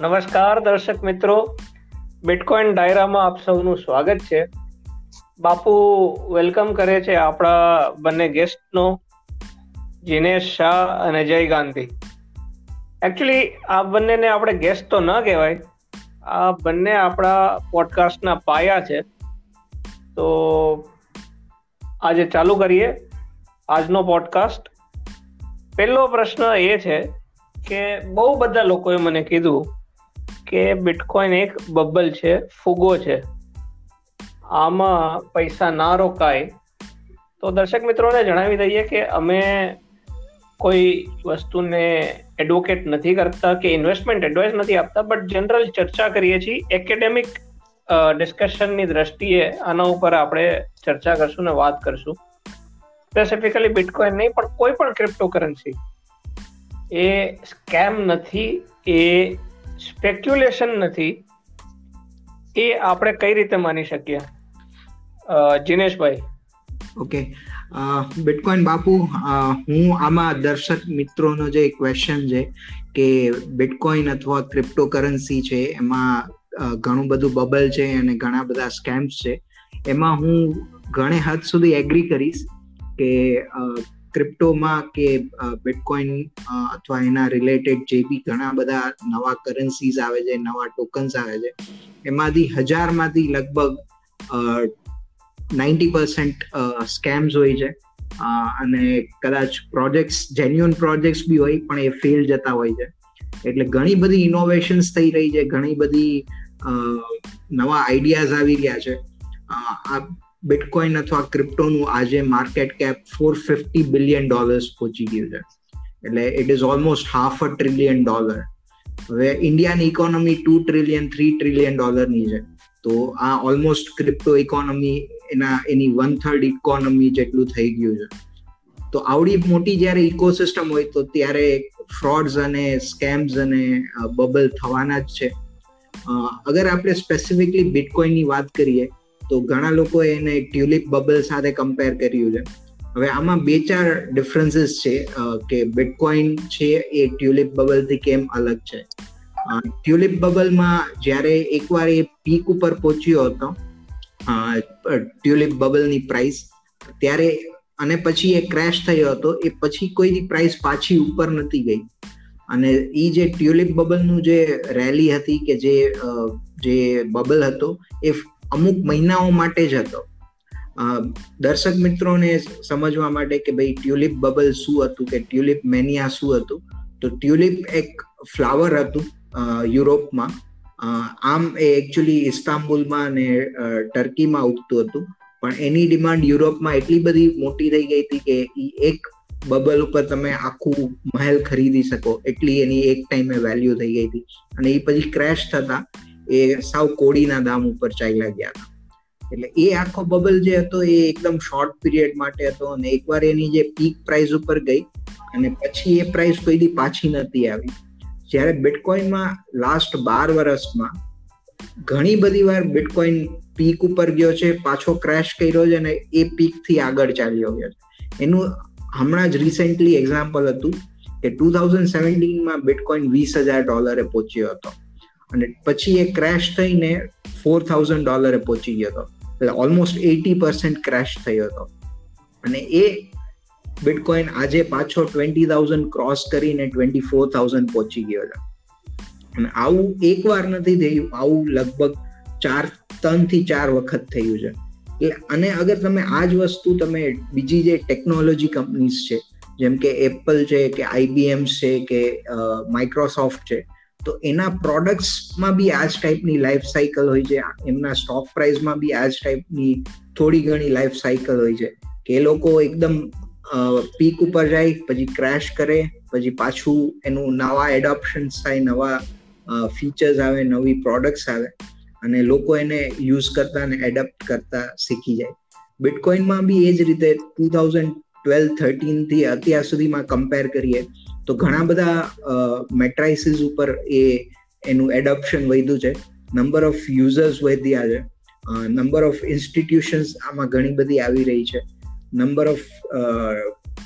નમસ્કાર દર્શક મિત્રો. બિટકોઇન ડાયરામાં આપ સૌનું સ્વાગત છે. બાપુ વેલકમ કરે છે આપણા બંને ગેસ્ટનો જીનેશ શાહ અને જય ગાંધી. એકચ્યુઅલી આ બંનેને આપણે ગેસ્ટ તો ન કહેવાય. આ બંને આપણા પોડકાસ્ટના પાયા છે. તો આજે ચાલુ કરીએ આજનો પોડકાસ્ટ પહેલો પ્રશ્ન એ છે કે બહુ બધા લોકોએ મને કીધું કે બિટકોઇન એક બબલ છે, ફુગો છે. આમાં પૈસા ના રોકાય. તો દર્શક મિત્રોને જણાવી દઈએ કે અમે કોઈ વસ્તુને એડવોકેટ નથી કરતા કે ઇન્વેસ્ટમેન્ટ એડવાઇસ નથી આપતા બટ જનરલ ચર્ચા કરીએ છીએ. એકેડેમિક ડિસ્કશનની દ્રષ્ટિએ આના ઉપર આપણે ચર્ચા કરશું ને વાત કરશું. સ્પેસિફિકલી બિટકોઇન નહીં, પણ કોઈ પણ ક્રિપ્ટોકરન્સી એ સ્કેમ નથી, એ સ્પેક્યુલેશન નથી. એ આપણે કઈ રીતે માની શકીએ? જીનેશભાઈ. ઓકે. બિટકોઇન બાપુ હું આમાં દર્શક મિત્રોનો જે ક્વેશ્ચન છે કે બિટકોઇન અથવા ક્રિપ્ટોકરન્સી છે, એમાં ઘણું બધું બબલ છે અને ઘણા બધા સ્કેમ્સ છે. એમાં હું ઘણે હદ સુધી એગ્રી કરીશ કે ક્રિપ્ટોમાં કે બિટકોઇન અથવા એના રિલેટેડ જે બી ઘણા બધા નવા કરન્સીઝ આવે છે, નવા ટોકન્સ આવે છે, એમાંથી હજારમાંથી લગભગ નાઇન્ટી પર્સન્ટ સ્કેમ્સ હોય છે. અને કદાચ પ્રોજેક્ટ્સ જેન્યુઅન પ્રોજેક્ટ્સ બી હોય, પણ એ ફેલ જતા હોય છે. એટલે ઘણી બધી ઇનોવેશન્સ થઈ રહી છે, ઘણી બધી નવા આઈડિયાઝ આવી રહ્યા છે. બિટકોઇન અથવા ક્રિપ્ટોનું આજે market cap four fifty billion dollars પહોંચી ગયું છે. એટલે it is almost half a trillion dollar હવે ઇન્ડિયાની economy two trillion three trillion ડોલરની છે. તો આ ઓલમોસ્ટ ક્રિપ્ટો ઇકોનોમી એના, એની વન થર્ડ ઇકોનોમી જેટલું થઈ ગયું છે. તો આવડી મોટી જ્યારે ઇકોસિસ્ટમ હોય તો ત્યારે ફ્રોડ્સ અને સ્કેમ્સ અને બબલ થવાના જ છે. અગર આપણે સ્પેસિફિકલી બિટકોઇનની વાત કરીએ તો ઘણા લોકો એને ટ્યુલિપ બબલ સાથે કમ્પેર કર્યું છે. હવે આમાં બે ચાર ડિફરન્સીસ છે કે બિટકોઇન છે એ ટ્યુલિપ બબલથી કેમ અલગ છે. ટ્યુલિપ બબલમાં જ્યારે એકવાર એ પીક ઉપર પહોંચ્યો હતો ટ્યુલિપ બબલની પ્રાઇસ ત્યારે અને પછી એ ક્રેશ થયો હતો, એ પછી કોઈની પ્રાઇસ પાછી ઉપર નથી ગઈ. અને એ જે ટ્યુલિપ બબલનું જે રેલી હતી કે જે જે બબલ હતો, એ અમુક મહિનાઓ માટે જ હતો. દર્શક મિત્રોને સમજવા માટે કે ભાઈ ટ્યુલિપ બબલ શું હતું કે ટ્યુલિપ મેનિયા શું હતું? તો ટ્યુલિપ એક ફ્લાવર હતું યુરોપમાં. આમ એ એકચ્યુઅલી ઇસ્તાંબુલમાં અને ટર્કીમાં ઉગતું હતું. પણ એની ડિમાન્ડ યુરોપમાં એટલી બધી મોટી થઈ ગઈ હતી કે એક બબલ ઉપર તમે આખું મહેલ ખરીદી શકો. એટલી એની એક ટાઈમે વેલ્યુ થઈ ગઈ હતી. અને એ પછી ક્રેશ થતા. એ સાવ કોડીના દામ ઉપર ચાલ્યા ગયા હતા. એટલે એ આખો બબલ જે હતો એ એકદમ શોર્ટ પીરિયડ માટે હતો અને એકવાર એની જે પીક પ્રાઇસ ઉપર ગઈ અને પછી એ પ્રાઇસ કોઈ દી પાછી નથી આવી. જ્યારે બિટકોઇનમાં લાસ્ટ બાર વર્ષમાં ઘણી બધી વાર બિટકોઇન પીક ઉપર ગયો છે, પાછો ક્રેશ કર્યો છે અને એ પીકથી આગળ ચાલ્યો ગયો છે. એનું હમણાં જ રિસેન્ટલી એક્ઝામ્પલ હતું કે ટુ થાઉઝન્ડ સેવન્ટીનમાં બિટકોઇન વીસ હજાર ડોલરે પહોંચ્યો હતો. અને પછી એ ક્રેશ થઈને ફોર થાઉઝન્ડ ડોલરે પહોંચી ગયો હતો. એટલે ઓલમોસ્ટ એટી પર્સન્ટ ક્રેશ થયો હતો. અને એ બિટકોઇન આજે પાછો ટ્વેન્ટી થાઉઝન્ડ ક્રોસ કરીને ટ્વેન્ટી ફોર થાઉઝન્ડ પહોંચી ગયો છે. અને આવું એક વાર નથી થયું, આવું લગભગ ચાર ત્રણથી ચાર વખત થયું છે. એટલે અને અગર તમે આ જ વસ્તુ તમે બીજી જે ટેકનોલોજી કંપનીઝ છે, જેમ કે એપલ છે, કે આઈબીએમ છે, કે માઇક્રોસોફ્ટ છે તો એના પ્રોડક્ટ્સમાં બી આ જ ટાઈપની લાઈફ સાયકલ હોય છે. એમના સ્ટોક પ્રાઇસમાં બી આ જ ટાઈપની થોડી ઘણી લાઈફ સાયકલ હોય છે. કે એ લોકો એકદમ પીક ઉપર જાય, પછી ક્રેશ કરે, પછી પાછું એનું નવા એડોપ્શન્સ થાય, નવા ફીચર્સ આવે, નવી પ્રોડક્ટ્સ આવે અને લોકો એને યુઝ કરતા અને એડપ્ટ કરતા શીખી જાય. બિટકોઇનમાં બી એ જ રીતે ટુ થાઉઝન્ડ ટ્વેલ્વ થર્ટીનથી અત્યાર સુધીમાં કમ્પેર કરીએ તો ઘણા બધા મેટ્રાઇસીસ ઉપર એ, એનું એડોપ્શન વધ્યું છે. નંબર ઓફ યુઝર્સ વધ્યા છે. નંબર ઓફ ઇન્સ્ટિટ્યુશન્સ આમાં ઘણી બધી આવી રહી છે. નંબર ઓફ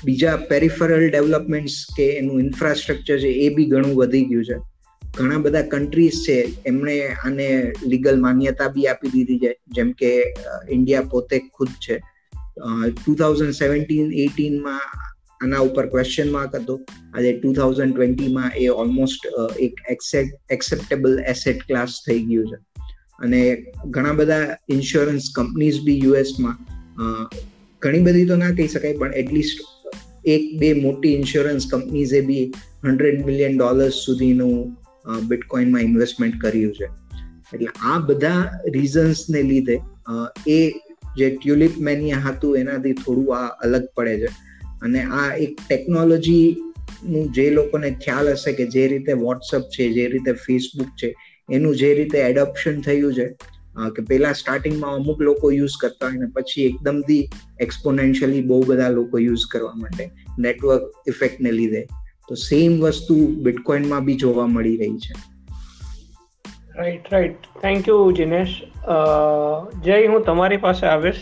બીજા પેરિફરલ ડેવલપમેન્ટ્સ કે એનું ઇન્ફ્રાસ્ટ્રક્ચર છે એ બી ઘણું વધી ગયું છે. ઘણા બધા કન્ટ્રીઝ છે, એમણે આને લીગલ માન્યતા બી આપી દીધી છે, જેમ કે ઇન્ડિયા પોતે ખુદ છે. ટુ થાઉઝન્ડ સેવન્ટીન એટીનમાં આના ઉપર ક્વેશ્ચન માર્ક હતો. આજે ટુ થાઉઝન્ડ ટ્વેન્ટીમાં એ ઓલમોસ્ટ એક એક્સેપ્ટેબલ એસેટ ક્લાસ થઈ ગયું છે. અને ઘણા બધા ઇન્સ્યોરન્સ કંપનીઝ બી યુએસમાં ઘણી બધી તો ના કહી શકાય, પણ એટલીસ્ટ એક, બે મોટી ઇન્સ્યોરન્સ કંપનીઝે બી હંડ્રેડ મિલિયન ડોલર્સ સુધીનું બિટકોઇનમાં ઇન્વેસ્ટમેન્ટ કર્યું છે. એટલે આ બધા રીઝન્સને લીધે એ જે ટ્યુલિપ મેનિયા હતું એનાથી થોડું આ અલગ પડે છે. અને આ એક ટેકનોલોજી નું જે લોકોને ખ્યાલ હશે કે જે રીતે વોટ્સઅપ છે, જે રીતે ફેસબુક છે, એનું જે રીતે એડોપ્શન થયું છે કે પેલા સ્ટાર્ટિંગમાં અમુક લોકો યુઝ કરતા હોય ને પછી એકદમથી એક્સપોનેન્શિયલી બહુ બધા લોકો યુઝ કરવા માટે નેટવર્ક ઇફેક્ટને લીધે. તો સેમ વસ્તુ બિટકોઇનમાં બી જોવા મળી રહી છે. Right right thank you Jinesh Jay હું તમારી પાસે આવીશ.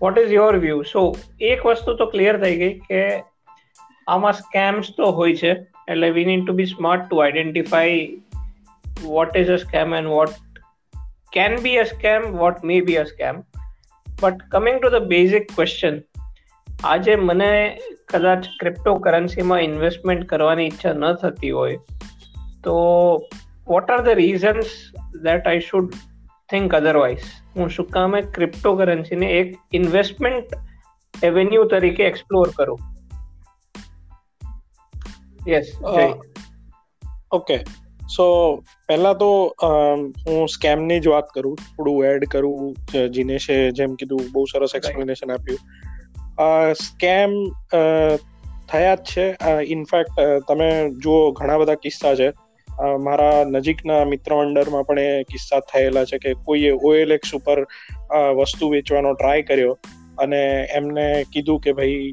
What is your view so એક વસ્તુ તો ક્લિયર થઈ ગઈ કે આમાં સ્કેમ્સ તો હોય છે. એટલે we need to be smart to identify what is a scam and what can be a scam what may be a scam but coming to the basic question આજે મને કદાચ ક્રિપ્ટો કરન્સીમાં ઇન્વેસ્ટમેન્ટ કરવાની ઈચ્છા ન થતી હોય, તો what are the reasons that I should think otherwise હું શું કામે ક્રિપ્ટો કરન્સીને એક ઇન્વેસ્ટમેન્ટ એવેન્યુ તરીકે એક્સપ્લોર કરું. યસ ઓકે સો પહેલા તો હું સ્કેમની જ વાત કરું. થોડું એડ કરું જીનેશે જેમ કીધું બહુ સરસ એક્સપ્લેનેશન આપ્યું. સ્કેમ થયા જ છે. ઇનફેક્ટ તમે જુઓ ઘણા બધા કિસ્સા છે. મારા નજીકના મિત્ર મંડળમાં પણ એ કિસ્સા થયેલા છે કે કોઈએ ઓએલએક્સ ઉપર વસ્તુ વેચવાનો ટ્રાય કર્યો અને એમને કીધું કે ભાઈ,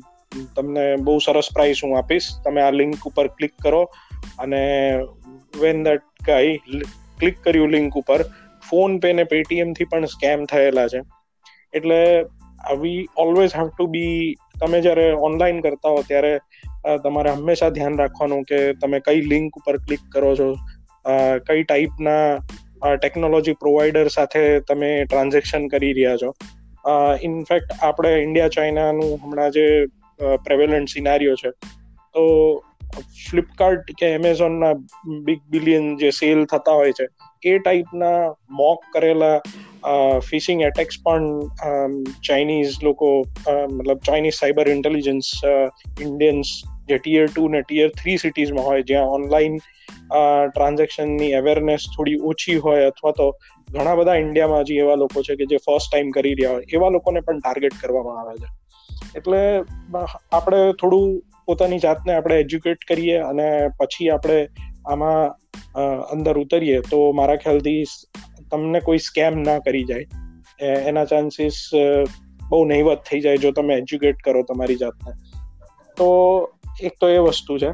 તમને બહુ સરસ પ્રાઇસ હું આપીશ. તમે આ લિંક ઉપર ક્લિક કરો અને વેન દેટ ગાય ક્લિક કર્યું લિંક ઉપર ફોન પે ને પેટીએમથી પણ સ્કેમ થયેલા છે. એટલે we always have to be તમે જ્યારે ઓનલાઈન કરતા હો ત્યારે તમારે હંમેશા ધ્યાન રાખવાનું કે તમે કઈ લિંક ઉપર ક્લિક કરો છો. કઈ ટાઈપના ટેકનોલોજી પ્રોવાઈડર સાથે તમે ટ્રાન્ઝેક્શન કરી રહ્યા છો. ઇનફેક્ટ આપણે ઇન્ડિયા ચાઇનાનું હમણાં જે પ્રેવેલન્ટ સિનારીઓ છે, તો ફ્લિપકાર્ટ કે એમેઝોનના બિગ બિલિયન જે સેલ થતા હોય છે, એ ટાઈપના મોક કરેલા ફિશિંગ એટેક્સ પણ ચાઇનીઝ લોકો મતલબ ચાઇનીઝ સાયબર ઇન્ટેલિજન્સ ઇન્ડિયન્સ જે ટીયર ટુ ને ટીયર થ્રી સિટીઝમાં હોય, જ્યાં ઓનલાઈન ટ્રાન્ઝેક્શનની અવેરનેસ થોડી ઓછી હોય અથવા તો ઘણા બધા ઇન્ડિયામાં હજી એવા લોકો છે કે જે ફર્સ્ટ ટાઈમ કરી રહ્યા હોય, એવા લોકોને પણ ટાર્ગેટ કરવામાં આવે છે. એટલે આપણે થોડું પોતાની જાતને આપણે એજ્યુકેટ કરીએ અને પછી આપણે આમાં અંદર ઉતરીએ, તો મારા ખ્યાલથી તમને કોઈ સ્કેમ ના કરી જાય. એના ચાન્સીસ બહુ નહીવત થઈ જાય જો તમે એજ્યુકેટ કરો તમારી જાતને. તો એક તો એ વસ્તુ છે.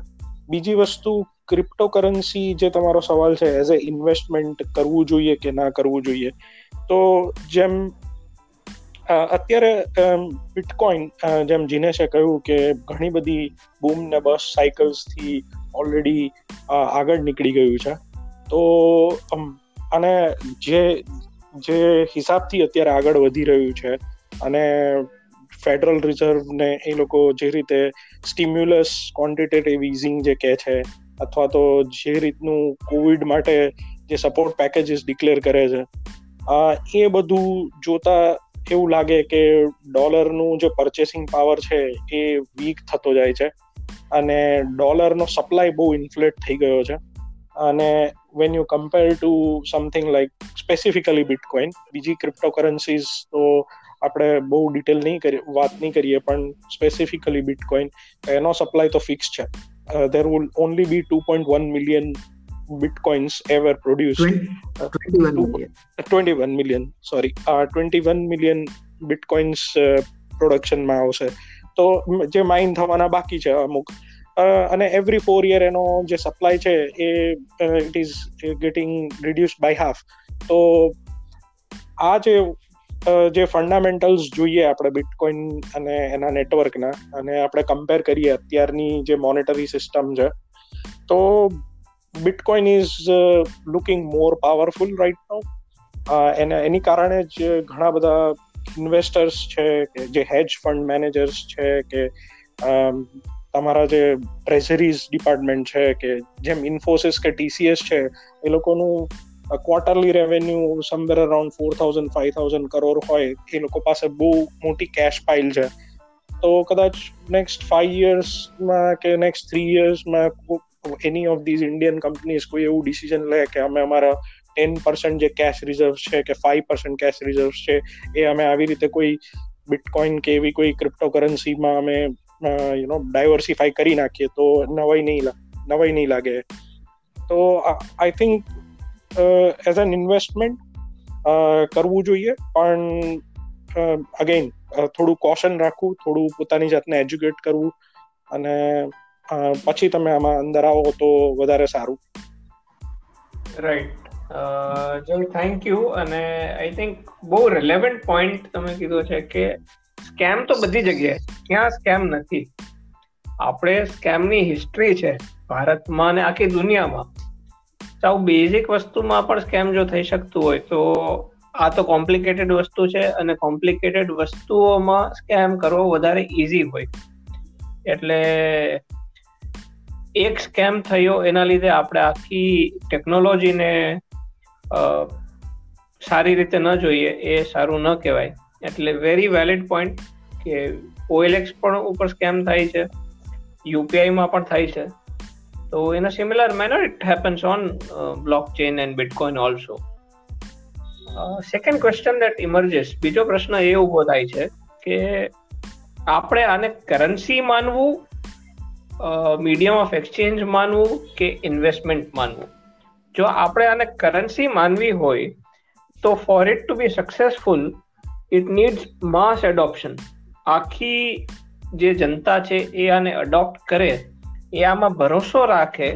બીજી વસ્તુ ક્રિપ્ટોકરન્સી જે તમારો સવાલ છે એઝ એ ઇન્વેસ્ટમેન્ટ કરવું જોઈએ કે ના કરવું જોઈએ? તો જેમ અત્યારે બિટકોઇન જેમ જીનેશે કહ્યું કે ઘણી બધી બૂમ ને બસ સાયકલ્સથી ઓલરેડી આગળ નીકળી ગયું છે. તો અને જે જે હિસાબથી અત્યારે આગળ વધી રહ્યું છે, અને ફેડરલ રિઝર્વને એ લોકો જે રીતે સ્ટિમ્યુલસ ક્વોન્ટિટેટિવ ઇઝિંગ જે કહે છે, અથવા તો જે રીતનું કોવિડ માટે જે સપોર્ટ પેકેજીસ ડિક્લેર કરે છે એ બધું જોતા એવું લાગે કે ડોલરનું જે પરચેસિંગ પાવર છે એ વીક થતો જાય છે અને ડોલરનો સપ્લાય બહુ ઇન્ફ્લેટ થઈ ગયો છે. અને when you compare to something like specifically bitcoin બીજી ક્રિપ્ટોકરન્સીઝ તો આપણે બહુ ડિટેલ નહીં કરી વાત નહીં કરીએ પણ સ્પેસિફિકલી બિટકોઇન એનો સપ્લાય તો ફિક્સ છે. There will only be two point one million bitcoins ever produced. Uh, 21 million. sorry. uh, 21 million bitcoins પ્રોડક્શનમાં આવશે. તો જે માઇન થવાના બાકી છે અમુક અને એવરી ફોર યર એનો જે સપ્લાય છે એ it is getting reduce by half તો આ જે જે ફંડામેન્ટલ્સ જોઈએ આપણે બિટકોઇન અને એના નેટવર્કના અને આપણે કમ્પેર કરીએ અત્યારની જે મોનેટરી સિસ્ટમ છે, તો bitcoin is looking more powerful right now એને, એની કારણે જ ઘણા બધા ઇન્વેસ્ટર્સ છે કે જે હેજ ફંડ મેનેજર્સ છે કે તમારા જે ટ્રેઝરીઝ ડિપાર્ટમેન્ટ છે કે જેમ ઇન્ફોસિસ કે ટીસીએસ છે, એ લોકોનું quarterly revenue somewhere around four thousand five thousand crore હોય, એ લોકો પાસે બહુ મોટી કેશ પાઇલ છે. તો કદાચ નેક્સ્ટ ફાઈવ યર્સમાં કે next three યર્સમાં any of these Indian companies કોઈ એવું ડિસિઝન લે કે અમે અમારા ટેન પર્સન્ટ જે કેશ રિઝર્વ છે કે ફાઈવ પર્સન્ટ કેશ રિઝર્વ છે, એ અમે આવી રીતે કોઈ બિટકોઇન કે એવી કોઈ ક્રિપ્ટોકરન્સીમાં અમે યુ નો ડાયવર્સિફાઈ કરી નાખીએ તો નવાઈ નહીં નવાઈ નહીં લાગે. તો I think as an investment કરવું જોઈએ. પણ અગેન થોડું કોશન રાખવું, થોડું પોતાની જાતને એજ્યુકેટ કરવું અને પછી તમે આમાં અંદર આવો તો વધારે સારું. રાઈટ જો થેન્ક યુ અને આઈ થિંક બહુ રિલેવન્ટ પોઈન્ટ તમે કીધો છે કે સ્કેમ તો બધી જગ્યાએ ક્યાં સ્કેમ નથી? આપણે સ્કેમની હિસ્ટ્રી છે ભારતમાં અને આખી દુનિયામાં. સાવ બેઝિક વસ્તુમાં પણ સ્કેમ જો થઈ શકતું હોય તો આ તો કોમ્પ્લિકેટેડ વસ્તુ છે અને કોમ્પ્લિકેટેડ વસ્તુઓમાં સ્કેમ કરવો વધારે ઇઝી હોય. એટલે એક સ્કેમ થયો એના લીધે આપણે આખી ટેકનોલોજીને સારી રીતે ન જોઈએ એ સારું ન કહેવાય. એટલે વેરી વેલિડ પોઈન્ટ કે ઓએલએક્સ પણ ઉપર સ્કેમ થાય છે. યુપીઆઈમાં પણ થાય છે. So in a similar manner, it happens on uh, blockchain and Bitcoin also. Second question that emerges બીજો પ્રશ્ન એ ઊભો થાય છે કે આપણે આને કરન્સી માનવું મીડિયમ ઓફ એક્સચેન્જ માનવું કે ઇન્વેસ્ટમેન્ટ માનવું જો આપણે આને કરન્સી માનવી હોય તો for it to be successful it needs mass adoption આખી જે જનતા છે એ આને અડોપ્ટ કરે એ આમાં ભરોસો રાખે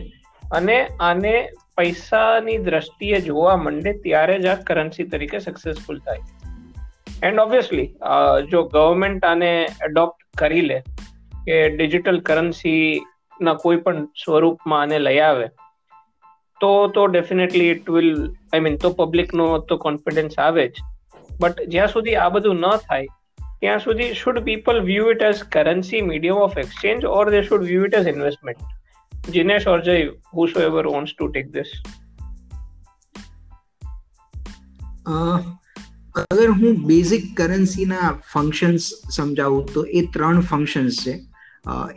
અને આને પૈસાની દ્રષ્ટિએ જોવા માંડે ત્યારે જ આ કરન્સી તરીકે સક્સેસફુલ થાય. એન્ડ ઓબ્વિયસલી જો ગવર્મેન્ટ આને એડોપ્ટ કરી લે કે ડિજિટલ કરન્સીના કોઈ પણ સ્વરૂપમાં આને લઈ આવે, તો તો definitely it will I mean તો પબ્લિકનો તો કોન્ફિડન્સ આવે જ. બટ જ્યાં સુધી આ બધું ન થાય ત્યાં સુધી should people view it as currency medium of exchange or they should view it as investment jinesh or jay whosoever wants to take this અગર હું બેઝિક કરન્સીના ફંક્શન્સ સમજાવું તો એ ત્રણ ફંક્શન્સ છે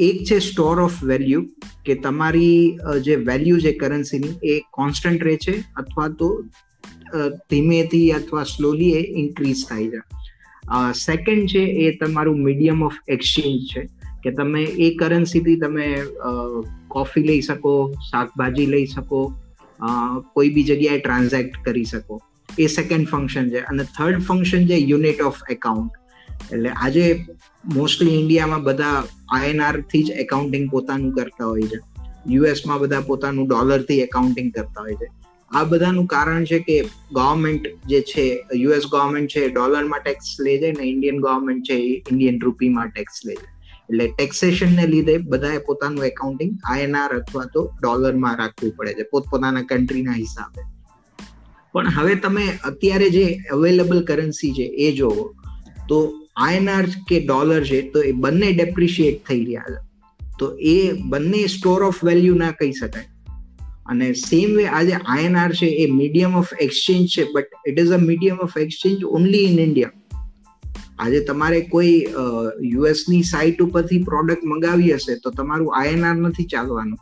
એક છે સ્ટોર ઓફ વેલ્યુ કે તમારી જે વેલ્યુ છે કરન્સીની એ કોન્સ્ટન્ટ રહે છે અથવા તો ધીમેથી અથવા સ્લોલી એ ઇન્ક્રીઝ થાય છે સેકન્ડ છે એ તમારું મીડિયમ ઓફ એક્સચેન્જ છે, કે તમે એ કરન્સીથી તમે કોફી લઈ શકો, શાકભાજી લઈ શકો કોઈ બી જગ્યાએ ટ્રાન્ઝેક્ટ કરી શકો. એ સેકન્ડ ફંક્શન છે. અને થર્ડ ફંક્શન છે યુનિટ ઓફ એકાઉન્ટ એટલે આજે મોસ્ટલી ઇન્ડિયામાં બધા આઈએનઆરથી જ એકાઉન્ટિંગ પોતાનું કરતા હોય છે. યુએસમાં બધા પોતાનું ડોલરથી એકાઉન્ટિંગ કરતા હોય છે. આ બધાનું કારણ છે કે ગવર્મેન્ટ જે છે યુએસ ગવર્મેન્ટ છે ડોલરમાં ટેક્સ લે છે ને ઇન્ડિયન ગવર્મેન્ટ છે, એ ઇન્ડિયન રૂપીમાં ટેક્સ લે છે એટલે ટેક્સેશનને લીધે બધાએ પોતાનું એકાઉન્ટિંગ આઈએનઆર અથવા તો ડોલરમાં રાખવું પડે છે, પોતપોતાના કન્ટ્રીના હિસાબે. પણ હવે તમે અત્યારે જે અવેલેબલ કરન્સી છે, એ જોવો, તો આઈએનઆર કે ડોલર છે, તો એ બંને ડેપ્રિશિએટ થઈ રહ્યા છે. તો એ બંને સ્ટોર ઓફ વેલ્યુ ના કહી શકાય. અને સેમ વે આજે આઈએનઆર છે, એ મીડિયમ ઓફ એક્સચેન્જ છે but it is a medium of exchange only in India આજે તમારે કોઈ યુએસની સાઇટ ઉપરથી પ્રોડક્ટ મંગાવી હશે, તો તમારું આઈએનઆર નથી ચાલવાનું.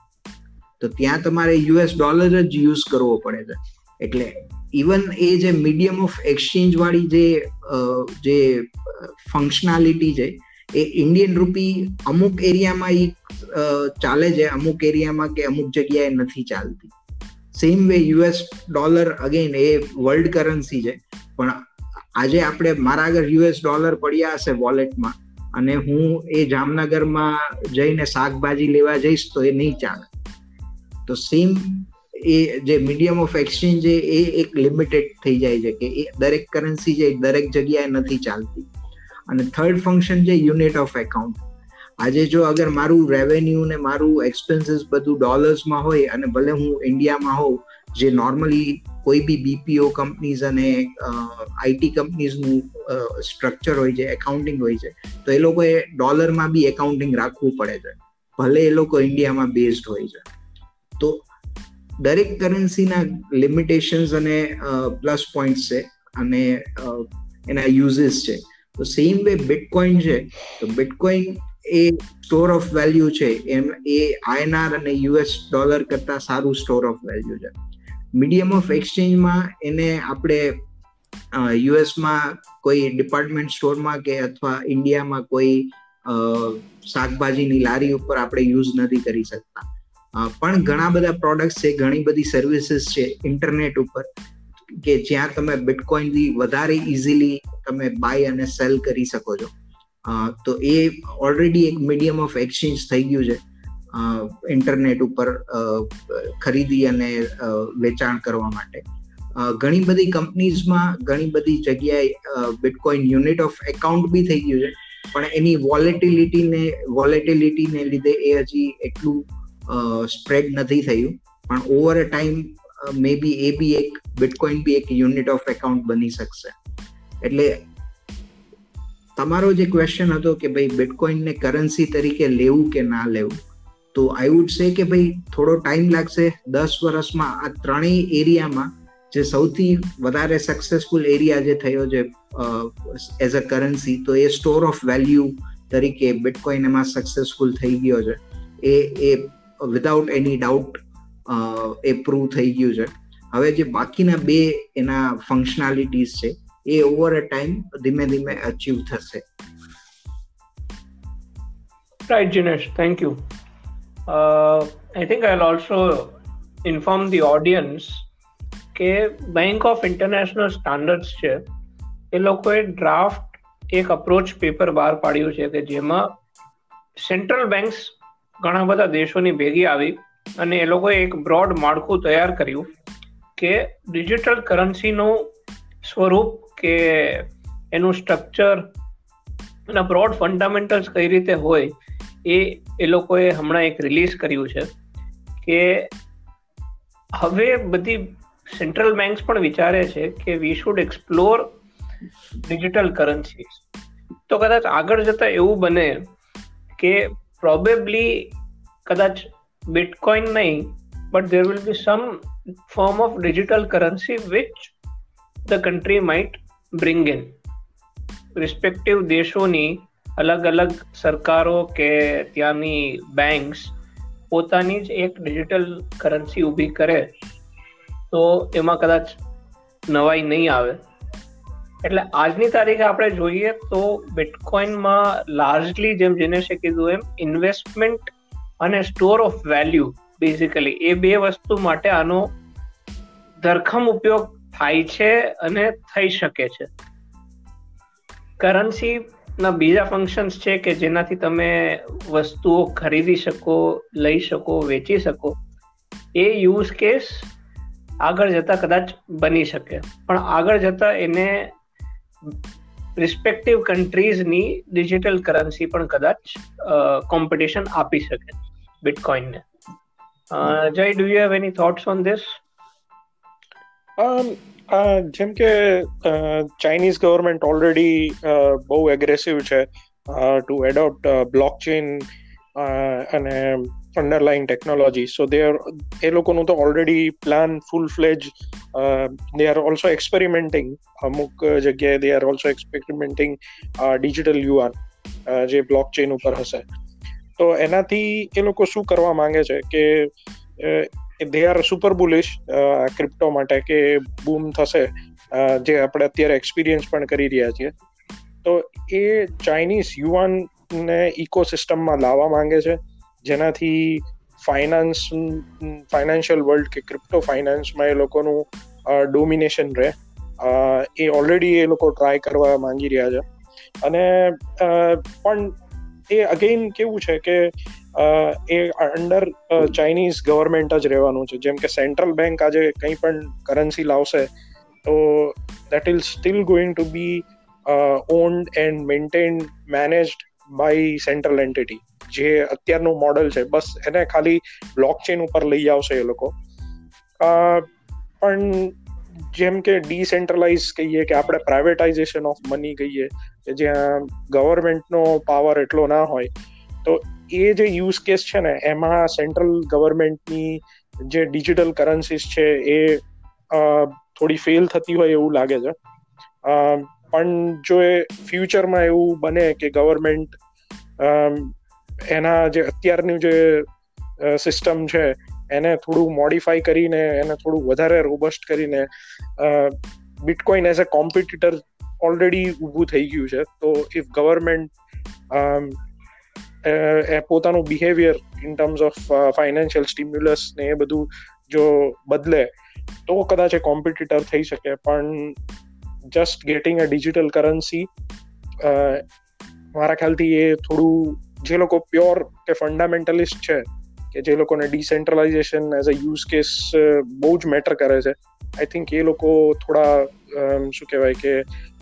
તો ત્યાં તમારે યુએસ ડોલર જ યુઝ કરવો પડે છે. એટલે ઇવન એ જે મીડિયમ ઓફ એક્સચેન્જ વાળી જે જે ફંક્શનાલિટી છે એ ઇન્ડિયન રૂપી અમુક એરિયામાં એ ચાલે છે, અમુક એરિયામાં કે અમુક જગ્યાએ નથી ચાલતી. Same way US dollar again એ વર્લ્ડ કરન્સી છે. પણ આજે આપણે મારા આગળ યુએસ ડોલર પડ્યા હશે વોલેટમાં અને હું એ જામનગરમાં જઈને શાકભાજી લેવા જઈશ તો એ નહીં ચાલે. તો સેમ એ જે મીડિયમ ઓફ એક્સચેન્જ છે એ એક લિમિટેડ થઈ જાય છે કે એ દરેક કરન્સી છે દરેક જગ્યાએ નથી ચાલતી. અને થર્ડ ફંક્શન છે યુનિટ ઓફ એકાઉન્ટ આજે જો અગર મારું રેવન્યુ ને મારું એક્સપેન્સીસ બધું ડોલર્સમાં હોય અને ભલે હું ઇન્ડિયામાં હોઉં, જે નોર્મલી કોઈ બી બીપીઓ કંપનીઝ અને આઈટી કંપનીઝનું સ્ટ્રક્ચર હોય છે એકાઉન્ટિંગ હોય છે, તો એ લોકોએ ડોલરમાં બી એકાઉન્ટિંગ રાખવું પડે છે. ભલે એ લોકો ઇન્ડિયામાં બેઝડ હોય છે. તો દરેક કરન્સીના લિમિટેશન્સ અને પ્લસ પોઈન્ટ્સ છે અને એના યુઝિસ છે. તો સેમ વે બિટકોઇન છે. તો બિટકોઇન એ સ્ટોર ઓફ વેલ્યુ છે. એમ એ આઈએનઆર અને યુએસ ડોલર કરતા સારું સ્ટોર ઓફ વેલ્યુ છે. મીડિયમ ઓફ એક્સચેન્જમાં એને આપણે યુએસમાં કોઈ ડિપાર્ટમેન્ટ સ્ટોરમાં કે અથવા ઇન્ડિયામાં કોઈ શાકભાજીની લારી ઉપર આપણે યુઝ નથી કરી શકતા. પણ ઘણા બધા પ્રોડક્ટ્સ છે, ઘણી બધી સર્વિસીસ છે ઇન્ટરનેટ ઉપર. કે જ્યાં તમે બિટકોઇનથી વધારે ઇઝીલી તમે બાય અને સેલ કરી શકો છો. તો એ ઓલરેડી એક મીડિયમ ઓફ એક્સચેન્જ થઈ ગયું છે. ઇન્ટરનેટ ઉપર ખરીદી અને વેચાણ કરવા માટે. ઘણી બધી કંપનીઝમાં ઘણી બધી જગ્યાએ બિટકોઇન યુનિટ ઓફ એકાઉન્ટ બી થઈ ગયું છે. પણ એની વોલેટિલિટીને વોલેટિલિટીને લીધે એ હજી એટલું સ્પ્રેડ નથી થયું. પણ ઓવર અ ટાઈમ મે બી એ બી એક બિટકોઇન બી એક યુનિટ ઓફ એકાઉન્ટ બની શકશે. એટલે તમારો જે ક્વેશ્ચન હતો કે ભાઈ બિટકોઇનને કરન્સી તરીકે લેવું કે ના લેવું, તો આઈ વુડ સે કે ભાઈ થોડો ટાઈમ લાગશે. દસ વર્ષમાં આ ત્રણેય એરિયામાં જે સૌથી વધારે સક્સેસફુલ એરિયા જે થયો છે એઝ અ કરન્સી તો એ સ્ટોર ઓફ વેલ્યુ તરીકે બિટકોઇન એમાં સક્સેસફુલ થઈ ગયો છે. એ એ વિધાઉટ એની ડાઉટ એ પ્રૂવ થઈ ગયું છે. હવે જે બાકીના બે એના ફંક્શનાલિટીઝ છે, એ ઓવર અ ટાઈમ ધીમે ધીમે અચીવ થશે. Right Jinesh thank you I think I I'll inform the audience કે બેંક ઓફ ઇન્ટરનેશનલ સ્ટાન્ડર્ડ્સ છે, એ લોકોએ ડ્રાફ્ટ એક અપ્રોચ પેપર બહાર પાડ્યું છે કે જેમાં સેન્ટ્રલ બેંક્સ ઘણા બધા દેશોની ભેગી આવી અને એ લોકોએ એક બ્રોડ માળખું તૈયાર કર્યું કે ડિજિટલ કરન્સીનું સ્વરૂપ કે એનું સ્ટ્રક્ચર એના બ્રોડ ફંડામેન્ટલ્સ કઈ રીતે હોય એ એ લોકોએ હમણાં એક રિલીઝ કર્યું છે કે હવે બધી સેન્ટ્રલ બેંક્સ પણ વિચારે છે કે we should explore digital currency તો કદાચ આગળ જતા એવું બને કે પ્રોબેબલી કદાચ બિટકોઇન નહીં but there will be some form of digital currency which the country might bring in respective દેશોની અલગ અલગ સરકારો કે ત્યાંની બેંક્સ પોતાની જ એક ડિજિટલ કરન્સી ઊભી કરે, તો એમાં કદાચ નવાઈ નહીં આવે. એટલે આજની તારીખે આપણે જોઈએ તો બિટકોઇનમાં લાર્જલી જેમ જેનેશે કીધું એમ ઇન્વેસ્ટમેન્ટ અને સ્ટોર ઓફ વેલ્યુ બેઝિકલી એ બે વસ્તુ માટે આનો ધરખમ ઉપયોગ થાય છે અને થઈ શકે છે. કરન્સીના બીજા ફંક્શન્સ છે કે જેનાથી તમે વસ્તુઓ ખરીદી શકો, લઈ શકો, વેચી શકો, એ યુઝ કેસ આગળ જતા કદાચ બની શકે. પણ આગળ જતા એને રિસ્પેક્ટિવ કન્ટ્રીઝની ડિજિટલ કરન્સી પણ કદાચ કોમ્પિટિશન આપી શકે બિટકોઇનને Jay do you have any thoughts on this જેમ કે ચાઇનીઝ ગવર્મેન્ટ ઓલરેડી બહુ એગ્રેસિવ છે ટુ એડોપ્ટ બ્લોકચેન અને underline technology so they are એ લોકોનું તો already plan full fledge they are also experimenting અમુક જગ્યાએ they are also experimenting digital yuan જે બ્લોકચેન ઉપર હશે તો એનાથી એ લોકો શું કરવા માંગે છે કે they are super bullish crypto માટે કે બૂમ થશે જે આપણે અત્યારે એક્સપિરિયન્સ પણ કરી રહ્યા છીએ તો એ ચાઇનીઝ યુવાનને ઇકોસિસ્ટમમાં લાવવા માંગે છે જેનાથી ફાઇનાન્સ ફાઇનાન્શિયલ વર્લ્ડ કે ક્રિપ્ટો ફાઇનાન્સમાં એ લોકોનું ડોમિનેશન રહે. એ ઓલરેડી એ લોકો ટ્રાય કરવા માંગી રહ્યા છે. અને પણ એ અગેઇન કેવું છે કે એ અંડર ચાઇનીઝ ગવર્મેન્ટ જ રહેવાનું છે. જેમ કે સેન્ટ્રલ બેંક આજે કંઈ પણ કરન્સી લાવશે, તો that'll still going to be owned and maintained managed by central entity જે અત્યારનું મોડલ છે, બસ એને ખાલી બ્લોક ચેન ઉપર લઈ આવશે એ લોકો. પણ જેમ કે ડિસેન્ટ્રલાઇઝ કહીએ કે આપણે પ્રાઇવેટાઇઝેશન ઓફ મની કહીએ, કે જ્યાં ગવર્મેન્ટનો પાવર એટલો ના હોય, તો એ જે યુઝ કેસ છે ને, એમાં સેન્ટ્રલ ગવર્મેન્ટની જે ડિજિટલ કરન્સીસ છે એ થોડી ફેલ થતી હોય એવું લાગે છે. પણ જો એ ફ્યુચરમાં એવું બને કે ગવર્મેન્ટ એના જે અત્યારનું જે સિસ્ટમ છે, એને થોડું મોડિફાઈ કરીને, એને થોડું વધારે રોબસ્ટ કરીને bitcoin as a competitor already ઊભું થઈ ગયું છે. તો ઇફ ગવર્મેન્ટ પોતાનું behaviour in terms of financial stimulus ને એ બધું જો બદલે, તો કદાચ એ કોમ્પિટિટર થઈ શકે. પણ just getting a digital currency મારા ખ્યાલથી એ થોડું જે લોકો પ્યોર કે ફંડામેન્ટલિસ્ટ છે, કે જે લોકોને decentralisation as a use case બહુ જ મેટર કરે છે. આઈ થિંક એ લોકો થોડા શું કહેવાય કે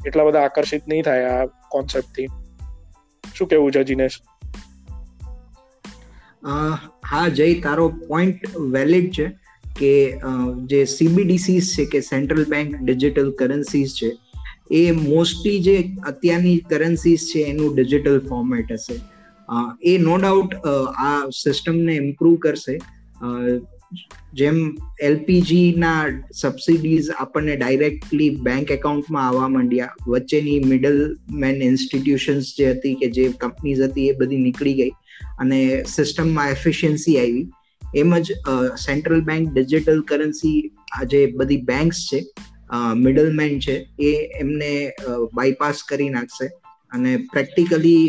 એટલા બધા આકર્ષિત નહીં થાય આ કોન્સેપ્ટથી શું કેવું છે જીનેશ? હા, જય, તારો પોઈન્ટ વેલિડ છે કે જે સીબીડીસીસ છે કે સેન્ટ્રલ બેંક ડિજિટલ કરન્સીસ છે, એ મોસ્ટલી જે અત્યારની કરન્સીસ છે એનું ડિજિટલ ફોર્મેટ હશે. એ નો ડાઉટ આ સિસ્ટમને ઇમ્પ્રુવ કરશે. જેમ એલપીજીના સબસિડીઝ આપણને ડાયરેક્ટલી બેંક એકાઉન્ટમાં આવવા માંડ્યા. વચ્ચેની મિડલ મેન ઇન્સ્ટિટ્યુશન્સ જે હતી કે જે કંપનીઝ હતી એ બધી નીકળી ગઈ અને સિસ્ટમમાં એફિશિયન્સી આવી. એમ જ સેન્ટ્રલ બેંક ડિજિટલ કરન્સી જે બધી બેંક્સ છે મિડલમેન છે, એ એમને બાયપાસ કરી નાખશે. અને પ્રેક્ટિકલી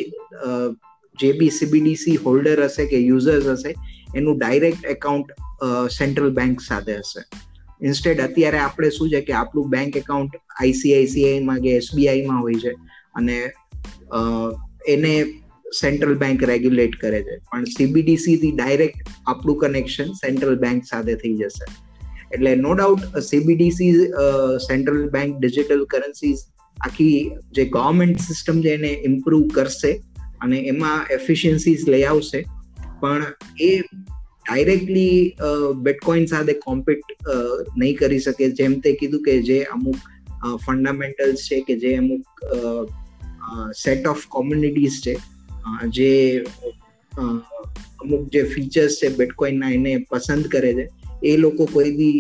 જે બી સીબીડીસી હોલ્ડર હશે કે યુઝર્સ હશે, એનું ડાયરેક્ટ એકાઉન્ટ સેન્ટ્રલ બેંક સાથે હશે. ઇન્સ્ટેડ અત્યારે આપણે શું છે કે આપણું બેંક એકાઉન્ટ આઈસીઆઈસીઆઈમાં કે એસબીઆઈમાં હોય છે અને એને સેન્ટ્રલ બેંક રેગ્યુલેટ કરે છે. પણ સીબીડીસીથી ડાયરેક્ટ આપણું કનેક્શન સેન્ટ્રલ બેંક સાથે થઈ જશે. એટલે no doubt CBDC central bank digital currencies આખી જે ગવર્મેન્ટ સિસ્ટમ છે એને ઇમ્પ્રુવ કરશે. અને એમાં એફિશિયન્સીસ લઈ આવશે. પણ એ ડાયરેક્ટલી બેટકોઇન સાથે કોમ્પિટ નહીં કરી શકે. જેમ તે કીધું કે જે અમુક ફંડામેન્ટલ્સ છે કે જે અમુક સેટ ઓફ કોમ્યુનિટીઝ છે જે અમુક જે ફીચર્સ છે બેટકોઇનના એને પસંદ કરે છે, એ લોકો કોઈ બી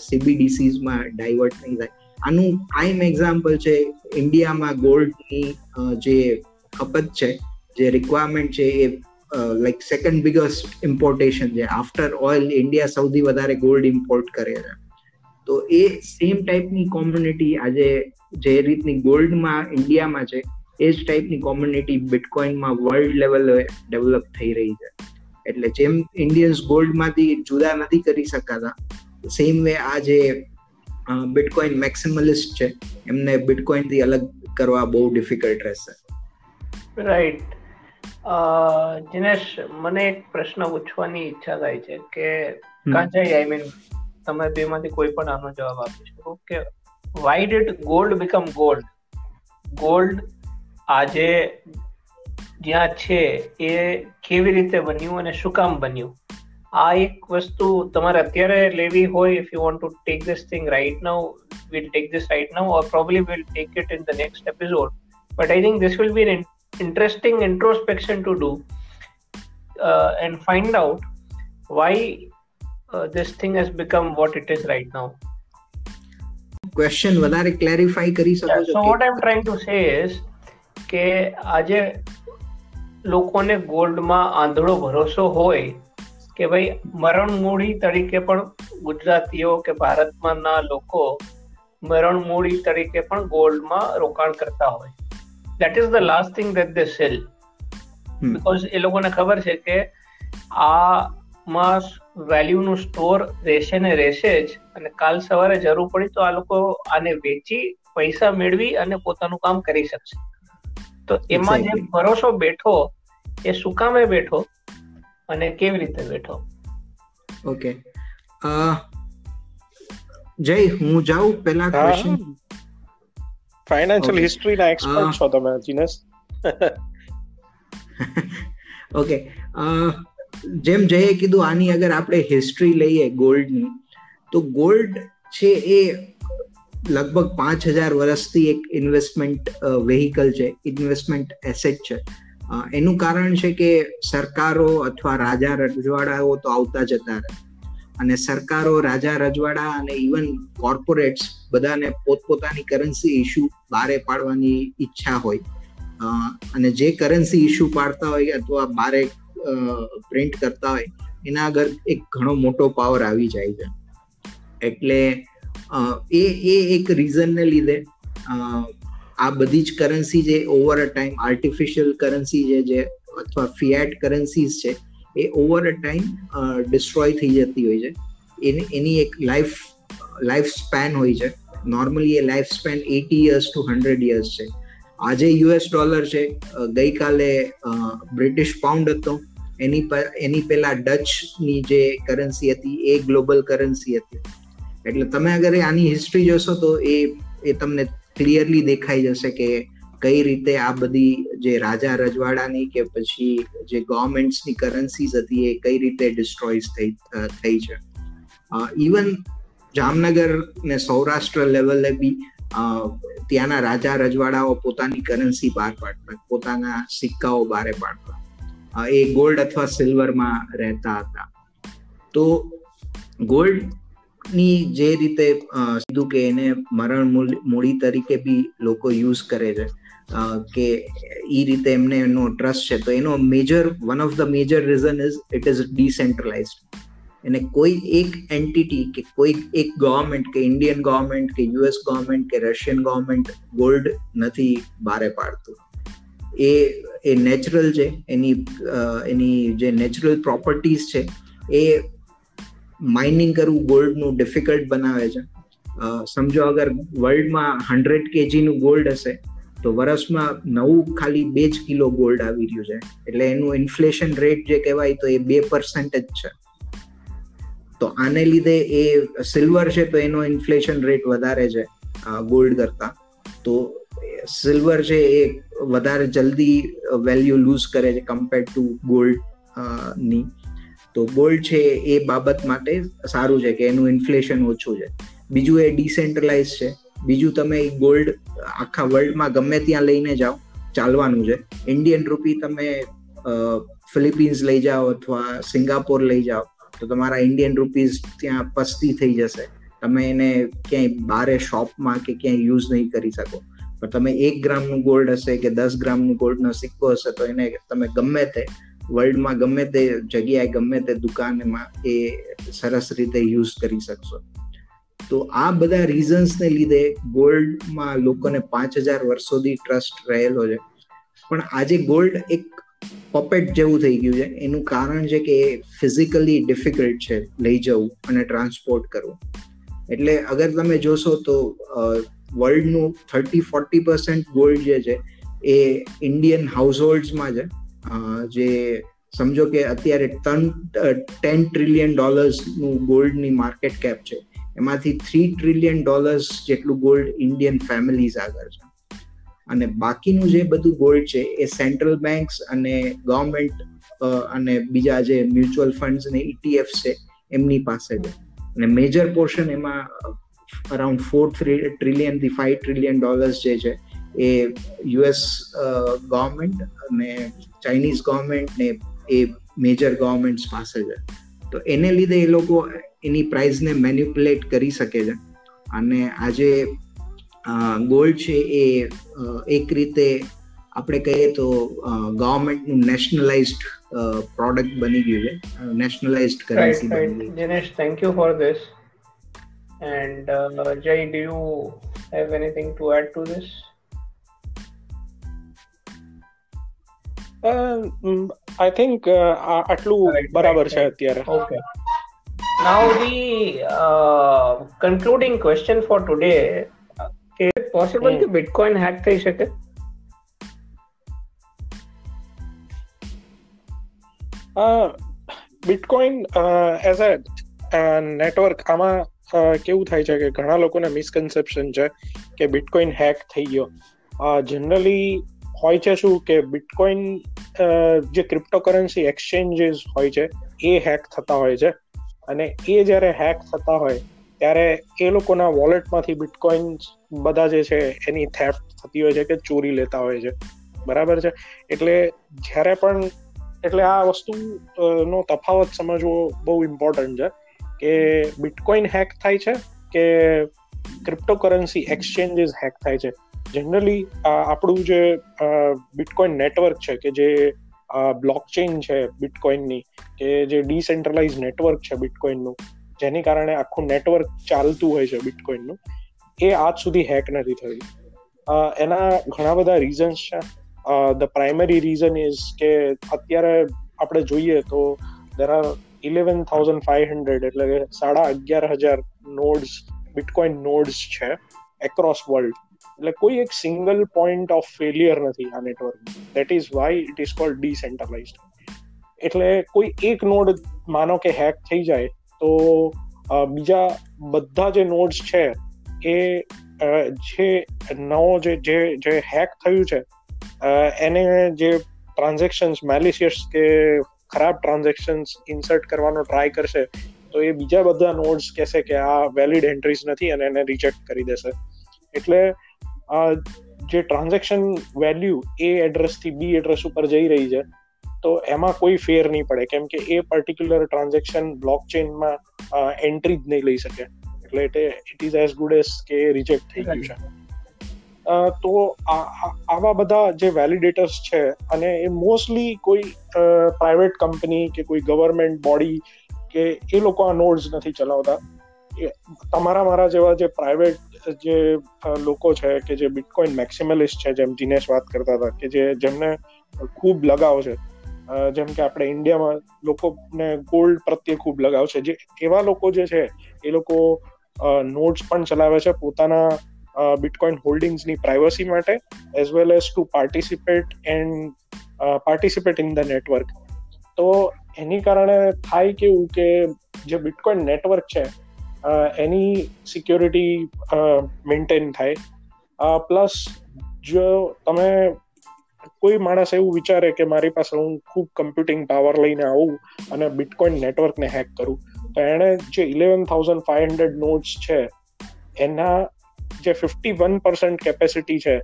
સીબીડીસીઝમાં ડાયવર્ટ નહીં થાય. આનું પ્રાઇમ એક્ઝામ્પલ છે ઇન્ડિયામાં ગોલ્ડની જે ખપત છે જે રિક્વાયરમેન્ટ છે એ લાઈક સેકન્ડ બિગેસ્ટ ઇમ્પોર્ટેશન છે. આફ્ટર ઓઇલ ઇન્ડિયા સૌથી વધારે ગોલ્ડ ઇમ્પોર્ટ કરે છે. તો એ સેમ ટાઈપની કોમ્યુનિટી આજે જે રીતની ગોલ્ડમાં ઇન્ડિયામાં છે, એ જ ટાઈપની કોમ્યુનિટી બિટકોઇનમાં વર્લ્ડ લેવલે ડેવલપ થઈ રહી છે. એટલે જેમ ઇન્ડિયન્સ ગોલ્ડમાંથી જુદા નથી કરી શકાતા સેમ વે આ જે બિટકોઇન મેક્સિમલિસ્ટ છે, એમને બિટકોઇનથી અલગ કરવા બહુ ડિફિકલ્ટ રહેશે. રાઈટ દિનેશ મને એક પ્રશ્ન પૂછવાની ઈચ્છા થાય છે કે કાંજાઈ આઈ મીન તમે બે માંથી કોઈ પણ આનો જવાબ આપી શકો કે why did gold become gold gold આજે જ્યાં છે એ કેવી રીતે બન્યું અને શું કામ બન્યું? આ એક વસ્તુ તમારે અત્યારે લેવી હોય if you want to take this thing right now will take this right now or probably will take it in the next episode but I think this will be an interesting introspection to do uh, and find out why uh, this thing has become what it is right now question વધારે clarify કરી શકો છો so what i'm trying to say is કે આજે લોકોને ગોલ્ડમાં આંધળો ભરોસો હોય કે ભાઈ મરણ મૂડી તરીકે પણ ગુજરાતીઓ કે ભારતમાં ના લોકો મરણ મૂડી તરીકે પણ ગોલ્ડમાં રોકાણ કરતા હોય that is the last thing that they sell because એ લોકોને ખબર છે કે આમાં વેલ્યુનું સ્ટોર રહેશે ને રહેશે જ અને કાલ સવારે જરૂર પડી તો આ લોકો આને વેચી પૈસા મેળવી અને પોતાનું કામ કરી શકશે. તો એમાં જે ભરોસો બેઠો એ શું કામે બેઠો અને કેવી રીતે બેઠો? ઓકે જય હું જાઉં પહેલા ક્વેશ્ચન ફાઇનાન્શિયલ હિસ્ટ્રીના એક્સપર્ટ છો તમે જીનસ ઓકે જેમ જયે કીધું આની અગર આપણે હિસ્ટ્રી લઈએ ગોલ્ડની તો ગોલ્ડ છે એ લગભગ પાંચ હજાર વર્ષથી એક ઇન્વેસ્ટમેન્ટ વેહિકલ છે ઇન્વેસ્ટમેન્ટ એસેટ છે એનું કારણ છે કે સરકારો અથવા રાજા રજવાડાઓ તો આવતા જતા રહે અને સરકારો, રાજા રજવાડા અને ઇવન કોર્પોરેટ્સ બધાને પોતપોતાની કરન્સી ઇશ્યુ બારે પાડવાની ઈચ્છા હોય. અને જે કરન્સી ઇશ્યુ પાડતા હોય અથવા બારે પ્રિન્ટ કરતા હોય, એના આગળ એક ઘણો મોટો પાવર આવી જાય છે. એટલે એ એ એક રીઝનને લીધે આ બધી જ કરન્સી જે over a time artificial currency છે જે અથવા ફિયાટ કરન્સીઝ છે એ ઓવર અ ટાઈમ ડિસ્ટ્રોય થઈ જતી હોય છે. એની એની એક લાઈફ લાઈફ સ્પેન હોય છે. Normally A life span eighty years to hundred years છે. આજે યુએસ ડોલર છે. ગઈકાલે બ્રિટિશ પાઉન્ડ હતો. એની એની પહેલા ડચની જે કરન્સી હતી, એ ગ્લોબલ કરન્સી હતી. એટલે તમે અગર આની હિસ્ટ્રી જોશો તો એ એ તમને ક્લિયરલી દેખાઈ જશે કે કઈ રીતે આ બધી જે રાજા રજવાડાની કે પછી જે ગવર્મેન્ટ્સની કરન્સીઝ હતી એ કઈ રીતે ડિસ્ટ્રોય થઈ થઈ છે? ઇવન જામનગર ને સૌરાષ્ટ્ર લેવલે બી ત્યાંના રાજા રજવાડાઓ પોતાની કરન્સી બહાર પાડતા, પોતાના સિક્કાઓ બહાર પાડતા. એ ગોલ્ડ અથવા સિલ્વરમાં રહેતા હતા. તો ગોલ્ડની જે રીતે સીધું કે એને મરણ મૂડી તરીકે બી લોકો યુઝ કરે છે. કે એ રીતે એમને એનો ટ્રસ્ટ છે. તો એનો major one of the major reason is it is decentralised એને કોઈ એક એન્ટિટી કે કોઈ એક ગવર્મેન્ટ કે ઇન્ડિયન ગવર્મેન્ટ કે યુએસ ગવર્મેન્ટ કે રશિયન ગવર્મેન્ટ ગોલ્ડ નથી બારે પાડતું. એ એ નેચરલ છે. એની એની જે નેચરલ પ્રોપર્ટીઝ છે, એ માઇનિંગ કરવું ગોલ્ડનું ડિફિકલ્ટ બનાવે છે. સમજો અગર વર્લ્ડમાં હંડ્રેડ કેજીનું ગોલ્ડ હશે તો વર્ષમાં નવું ખાલી બે જ કિલો ગોલ્ડ આવી રહ્યું છે. એટલે એનું ઇન્ફ્લેશન રેટ જે કહેવાય તો એ બે પર્સન્ટ જ છે. તો આને લીધે એ સિલ્વર છે તો એનો ઇન્ફ્લેશન રેટ વધારે છે ગોલ્ડ કરતા. તો સિલ્વર છે એ વધારે જલ્દી વેલ્યુ લૂઝ કરે છે કમ્પેર ટુ ગોલ્ડની. તો ગોલ્ડ છે એ બાબત માટે સારું છે કે એનું ઇન્ફ્લેશન ઓછું છે. બીજું એ ડિસેન્ટ્રલાઇઝ છે. બીજું તમે ગોલ્ડ આખા વર્લ્ડમાં ગમે ત્યાં લઈને જાઓ, ચાલવાનું છે. ઇન્ડિયન રૂપી તમે ફિલિપિન્સ લઈ જાઓ અથવા સિંગાપોર લઈ જાઓ, તો તમારા ઇન્ડિયન રૂપીઝ ત્યાં પસ્તી થઈ જશે. તમે એને ક્યાંય બારે શોપમાં કે ક્યાંય યુઝ નહીં કરી શકો. પણ તમે એક ગ્રામનું ગોલ્ડ હશે કે દસ ગ્રામનું ગોલ્ડનો સિક્કો હશે, તો એને તમે ગમે તે વર્લ્ડમાં ગમે તે જગ્યાએ ગમે તે દુકાનમાં એ સરસ રીતે યુઝ કરી શકશો. તો આ બધા રીઝન્સને લીધે ગોલ્ડમાં લોકોને પાંચ હજાર વર્ષોથી ટ્રસ્ટ રહેલો છે. પણ આજે ગોલ્ડ એક પપેટ જેવું થઈ ગયું છે. એનું કારણ છે કે એ ફિઝિકલી ડિફિકલ્ટ છે લઈ જવું અને ટ્રાન્સપોર્ટ કરવું. એટલે અગર તમે જોશો તો વર્લ્ડનું થર્ટી ફોર્ટી પર્સન્ટ ગોલ્ડ જે છે, એ ઇન્ડિયન હાઉસહોલ્ડ્સમાં છે. જે સમજો કે અત્યારે ટન ટેન ટ્રિલિયન ડોલર્સનું ગોલ્ડની માર્કેટ કેપ છે. એમાંથી થ્રી ટ્રિલિયન ડોલર્સ જેટલું ગોલ્ડ ઇન્ડિયન ફેમિલીઝ આગળ છે. અને બાકીનું જે બધું ગોલ્ડ છે એ સેન્ટ્રલ બેંક્સ અને ગવર્મેન્ટ અને બીજા જે મ્યુચ્યુઅલ ફંડ્સ અને ઇટીએફ છે, એમની પાસે છે. અને મેજર પોર્શન એમાં અરાઉન્ડ ફોર ટ્રિલિયનથી ફાઈવ ટ્રિલિયન ડોલર્સ જે છે, એ યુએસ ગવર્મેન્ટ અને ચાઇનીઝ ગવર્મેન્ટ ને એ મેજર ગવર્મેન્ટ્સ પાસે છે. તો એને લીધે એ લોકો એની પ્રાઇસને મેન્યુપ્યુલેટ કરી શકે છે. અને આજે ગોલ્ડ છે એ એક રીતે આપણે કહીએ તો ગવર્મેન્ટનું નેશનલાઇઝડ પ્રોડક્ટ બની ગયું છે. નેશનલાઇઝડ કરન્સી બની ગઈ Dinesh thank you for this and Jay do you have anything to add to this I think આટલું બરાબર છે અત્યારે. Okay now the uh, concluding question for today કે પોસિબલ કે બિટકોઇન હેક થઈ શકે? બિટકોઇન એઝ અ નેટવર્ક આમાં કેવું થાય છે કે ઘણા લોકોને મિસકન્સેપ્શન છે કે બિટકોઇન હેક થઈ ગયો. જનરલી હોય છે શું કે બિટકોઇન જે ક્રિપ્ટોકરન્સી એક્સચેન્જીસ હોય છે એ હેક થતા હોય છે. અને એ જ્યારે હેક થતા હોય, ત્યારે એ લોકોના વોલેટમાંથી બિટકોઇન બધા જે છે, એની થેફ્ટ થતી હોય છે કે ચોરી લેતા હોય છે. બરાબર છે? એટલે જ્યારે પણ, એટલે આ વસ્તુ નો તફાવત સમજવો બહુ ઇમ્પોર્ટન્ટ છે કે બિટકોઇન હેક થાય છે કે ક્રિપ્ટોકરન્સી એક્સચેન્જીસ હેક થાય છે. જનરલી આપણું જે બિટકોઇન નેટવર્ક છે કે જે બ્લોકચેન છે બિટકોઇનની કે જે ડિસેન્ટ્રલાઇઝ નેટવર્ક છે બિટકોઇનનું જેની કારણે આખું નેટવર્ક ચાલતું હોય છે બિટકોઇનનું એ આજ સુધી હેક નથી થયું. એના ઘણા બધા રીઝન્સ છે. ધ પ્રાઇમરી રીઝન ઇઝ કે અત્યારે આપણે જોઈએ તો there are eleven thousand five hundred એટલે કે સાડા અગિયાર હજાર નોડ્સ બિટકોઇન નોડ્સ છે એક્રોસ વર્લ્ડ એટલે કોઈ એક સિંગલ પોઈન્ટ ઓફ ફેલિયર નથી આ network that is why it is called decentralised એટલે કોઈ એક નોડ માનો કે હેક થઈ જાય, તો બીજા બધા જે નોડ્સ છે, એ જે નવો જે જે હેક થયું છે એને જે ટ્રાન્ઝેક્શન્સ મેલિશિયસ કે ખરાબ ટ્રાન્ઝેક્શન્સ ઇન્સર્ટ કરવાનો ટ્રાય કરશે, તો એ બીજા બધા નોડ્સ કહેશે કે આ વેલિડ એન્ટ્રીઝ નથી અને એને રિજેક્ટ કરી દેશે. એટલે જે ટ્રાન્ઝેક્શન વેલ્યુ એ એડ્રેસથી બી એડ્રેસ ઉપર જઈ રહી છે, તો એમાં કોઈ ફેર નહીં પડે, કેમ કે એ પર્ટિક્યુલર ટ્રાન્ઝેક્શન બ્લોક ચેનમાં એન્ટ્રી જ નહીં લઈ શકે. એટલે it is as good as કે રિજેક્ટ થઈ ગયું છે. તો આવા બધા જે વેલિડેટર્સ છે, અને એ મોસ્ટલી કોઈ પ્રાઇવેટ કંપની કે કોઈ ગવર્મેન્ટ બોડી કે એ લોકો આ નોડ્સ નથી ચલાવતા. તમારા, મારા જેવા જે પ્રાઇવેટ જે લોકો છે કે જે બિટકોઇન મેક્સિમલિસ્ટ છે, જેમ દિનેશ વાત કરતા હતા, કે જે જેમને ખૂબ લગાવ છે જેમ કે આપણે ઇન્ડિયામાં લોકોને ગોલ્ડ પ્રત્યે ખૂબ લગાવ છે, જે એવા લોકો જે છે, એ લોકો નોટ્સ પણ ચલાવે છે પોતાના બિટકોઇન હોલ્ડિંગ્સની પ્રાઇવસી માટે as well as to participate and participate in the network તો એની કારણે થાય કેવું કે જે બિટકોઇન નેટવર્ક છે એની સિક્યોરિટી મેન્ટેન થાય. પ્લસ જો તમે કોઈ માણસ એવું વિચારે કે મારી પાસે હું ખૂબ કમ્પ્યુટિંગ પાવર લઈને આવું અને બિટકોઇન નેટવર્કને હેક કરું, તો એણે જે eleven thousand five hundred nodes છે, એના જે ફિફ્ટી વન પર્સન્ટ કેપેસિટી છે,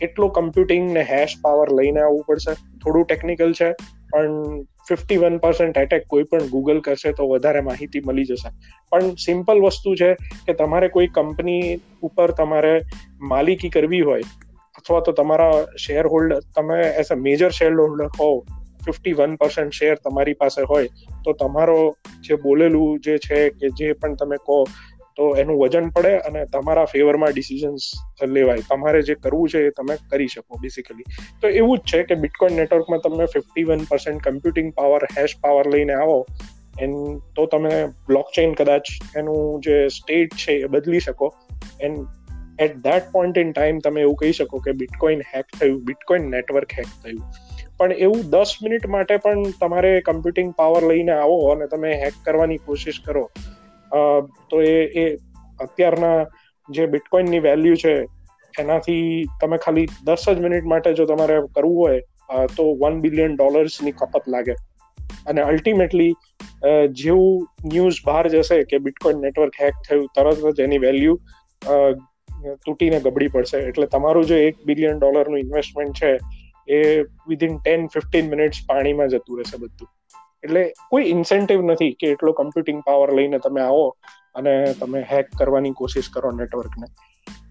એટલો કમ્પ્યુટિંગ ને હેશ પાવર લઈને આવવું પડશે. થોડું ટેકનિકલ છે, પણ ફિફ્ટી વન પર્સન્ટ એટેક કોઈ પણ ગૂગલ કરશે તો વધારે માહિતી મળી જશે. પણ સિમ્પલ વસ્તુ છે કે તમારે કોઈ કંપની ઉપર તમારે માલિકી કરવી હોય અથવા તો તમારા શેર હોલ્ડર તમે as a major share holder હોવ ફિફ્ટી વન પર્સન્ટ શેર તમારી પાસે હોય, તો તમારો જે બોલેલું જે છે કે જે પણ તમે કહો તો એનું વજન પડે અને તમારા ફેવરમાં ડિસિઝન્સ લેવાય. તમારે જે કરવું છે એ તમે કરી શકો બેસિકલી તો એવું જ છે કે બિટકોઇન નેટવર્કમાં તમે fifty one percent computing power hash power લઈને આવો, એન તો તમે બ્લોકચેન કદાચ એનું જે સ્ટેટ છે એ બદલી શકો. And at that point in time તમે એવું કહી શકો કે બિટકોઇન હેક થયું બિટકોઇન નેટવર્ક હેક થયું. પણ એવું દસ મિનિટ માટે પણ તમારે કમ્પ્યુટિંગ પાવર લઈને આવો અને તમે હેક કરવાની કોશિશ કરો. તો એ એ અત્યારના જે બિટકોઇનની વેલ્યુ છે, એનાથી તમે ખાલી દસ જ મિનિટ માટે જો તમારે કરવું હોય તો વન બિલિયન ડોલર્સની ખપત લાગે. અને અલ્ટિમેટલી જેવું ન્યૂઝ બહાર જશે કે બિટકોઇન નેટવર્ક હેક થયું, તરત જ એની વેલ્યુ તૂટીને ગબડી પડશે. એટલે તમારું જે એક બિલિયન ડોલરનું ઇન્વેસ્ટમેન્ટ છે, એ વિધિન ટેન ફિફ્ટીન મિનિટ્સ પાણીમાં જતું રહેશે બધું. એટલે કોઈ ઇન્સેન્ટિવ નથી કે એટલો કમ્પ્યુટિંગ પાવર લઈને તમે આવો અને તમે હેક કરવાની કોશિશ કરો નેટવર્કને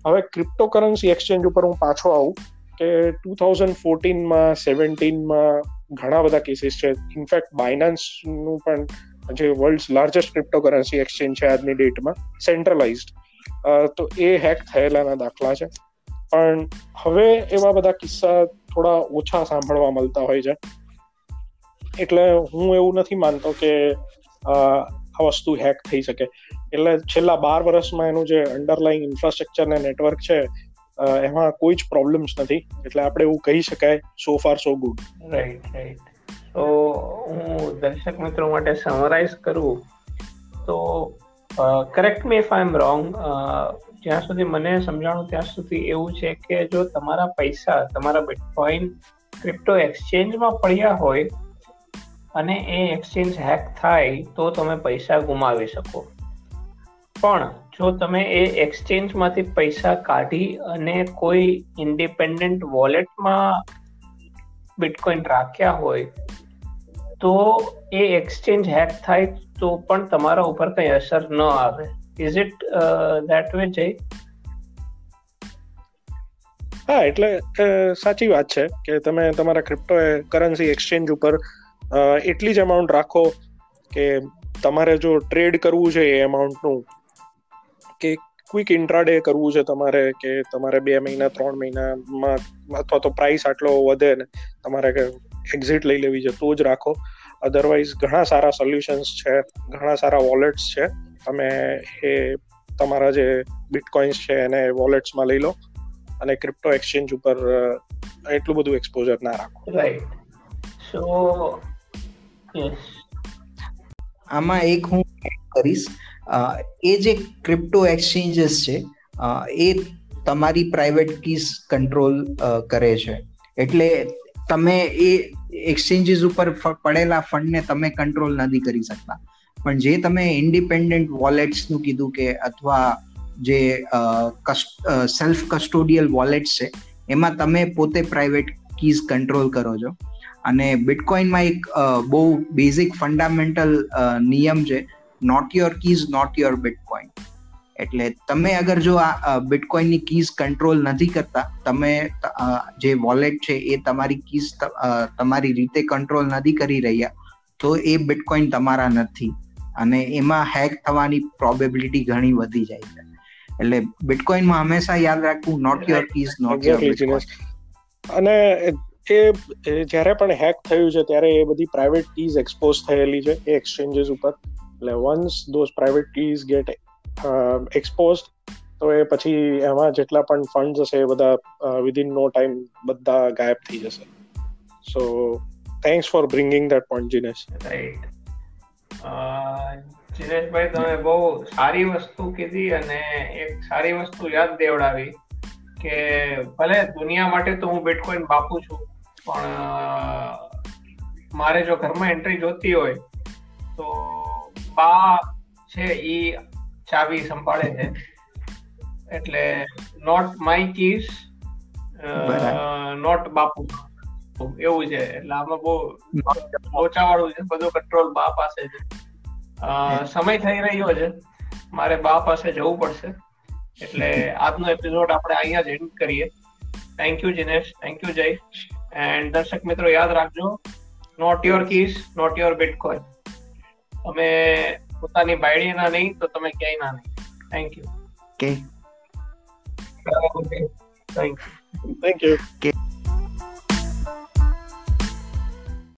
હવે ક્રિપ્ટોકરન્સી એક્સચેન્જ ઉપર હું પાછો આવું કે ટુ થાઉઝન્ડ ફોર્ટીનમાં સેવન્ટીનમાં ઘણા બધા કેસીસ છે. ઇનફેક્ટ બાયનાન્સનું પણ જે વર્લ્ડ લાર્જેસ્ટ ક્રિપ્ટોકરન્સી એક્સચેન્જ છે આજની ડેટમાં સેન્ટ્રલાઇઝડ તો એ હેક થયેલાના દાખલા છે. પણ હવે એવા બધા કિસ્સા થોડા ઓછા સાંભળવા મળતા હોય છે. એટલે હું એવું નથી માનતો કે આ વસ્તુ હેક થઈ શકે. એટલે છેલ્લા બાર વર્ષમાં એનું જે અંડરલાઈંગ ઇન્ફ્રાસ્ટ્રક્ચર ને નેટવર્ક છે એમાં કોઈ જ પ્રોબ્લેમ્સ નથી. એટલે આપણે એવું કહી શકાય so far so good right right તો હું દર્શક મિત્રો માટે સમરાઇઝ કરું. તો correct me if I am wrong જ્યાં સુધી મને સમજાણું ત્યાં સુધી એવું છે કે જો તમારા પૈસા તમારા બિટકોઇન ક્રિપ્ટો એક્સચેન્જમાં પડ્યા હોય અને એ એક્સચેન્જ હેક થાય તો તમે પૈસા ગુમાવી શકો. પણ જો તમે એ એક્સચેન્જમાંથી પૈસા કાઢી અને કોઈ ઇન્ડિપેન્ડન્ટ વોલેટમાં બિટકોઈન રાખ્યા હોય, તો એ એક્સચેન્જ હેક થાય તો પણ તમારા ઉપર કંઈ અસર ન આવે. ઇઝ ઇટ ધેટ વે જય હા, એટલે સાચી વાત છે કે તમે તમારા ક્રિપ્ટો કરન્સી એક્સચેન્જ ઉપર એટલી જ અમાઉન્ટ રાખો કે તમારે જો ટ્રેડ કરવું છે એ અમાઉન્ટનું કે ક્વિક ઇન્ટ્રાડે કરવું છે તમારે, કે તમારે બે મહિના, ત્રણ મહિનામાં અથવા તો પ્રાઇસ આટલો વધે ને તમારે એક્ઝિટ લઈ લેવી છે, તો જ રાખો. અધરવાઇઝ ઘણા સારા સોલ્યુશન્સ છે, ઘણા સારા વોલેટ્સ છે. તમે એ તમારા જે બિટકોઇન્સ છે એને વોલેટ્સમાં લઈ લો અને ક્રિપ્ટો એક્સચેન્જ ઉપર એટલું બધું એક્સપોઝર ના રાખો. રાઈટ સો આમાં એક હું કરીશ. એ જે ક્રિપ્ટો એક્સચેન્જીસ છે એ તમારી પ્રાઇવેટ કીઝ કંટ્રોલ કરે છે. એટલે તમે એ એક્સચેન્જીસ ઉપર પડેલા ફંડને તમે કંટ્રોલ નથી કરી શકતા. પણ જે તમે ઇન્ડિપેન્ડન્ટ વોલેટ્સનું કીધું કે અથવા જે સેલ્ફ કસ્ટોડિયલ વોલેટ્સ છે, એમાં તમે પોતે પ્રાઇવેટ કીઝ કંટ્રોલ કરો છો. અને બિટકોઇનમાં એક બહુ બેઝિક ફંડામેન્ટલ નિયમ છે not your keys not your bitcoin એટલે તમે અગર જો આ બિટકોઇનની કીઝ કંટ્રોલ નથી કરતા તમે જે વોલેટ છે એ તમારી કીઝ તમારી રીતે કંટ્રોલ નથી કરી રહ્યા તો એ બિટકોઇન તમારા નથી. અને એમાં હેક થવાની પ્રોબેબિલિટી ઘણી વધી જાય છે. એટલે બિટકોઇનમાં હંમેશા યાદ રાખવું not your keys not your અને એ જ્યારે પણ હેક થયું છે, ત્યારે એ બધી પ્રાઇવેટ કીઝ એક્સપોઝ થયેલી છે, એ એક્સચેન્જીસ ઉપર. એટલે once those private keys get expose તો એ પછી એમાં જેટલા પણ ફંડ હશે, એ બધા વિધિન નો ટાઈમ બધા ગાયબ થઈ જશે. So thanks for bringing that point Jinesh right જીનેશભાઈ, તમે બહુ સારી વસ્તુ કીધી અને એક સારી વસ્તુ યાદ દેવડાવી કે ભલે દુનિયા માટે તો હું બિટકોઈન બાપુ છું પણ મારે જો ઘરમાં એન્ટ્રી જોતી હોય તો બા છે એ ચાવી સંભાળે છે. એટલે નોટ માય કીસ નોટ બાપુ. એવું છે. એટલે આમાં બહુ પહોંચાવાળું છે. બધું કંટ્રોલ બા પાસે છે. સમય થઈ રહ્યો છે. મારે બા પાસે જવું પડશે. એટલે આજનો એપિસોડ આપણે અહીંયા જ એન્ડ કરીએ. Thank you Jinesh thank you Jay and દર્શક મિત્રો યાદ રાખજો not your keys not your bitcoin તમે પોતાની બાયડીના નહીં તો તમે ક્યાંય ના નહીં થેન્ક યુ કે થેન્ક યુ થેન્ક યુ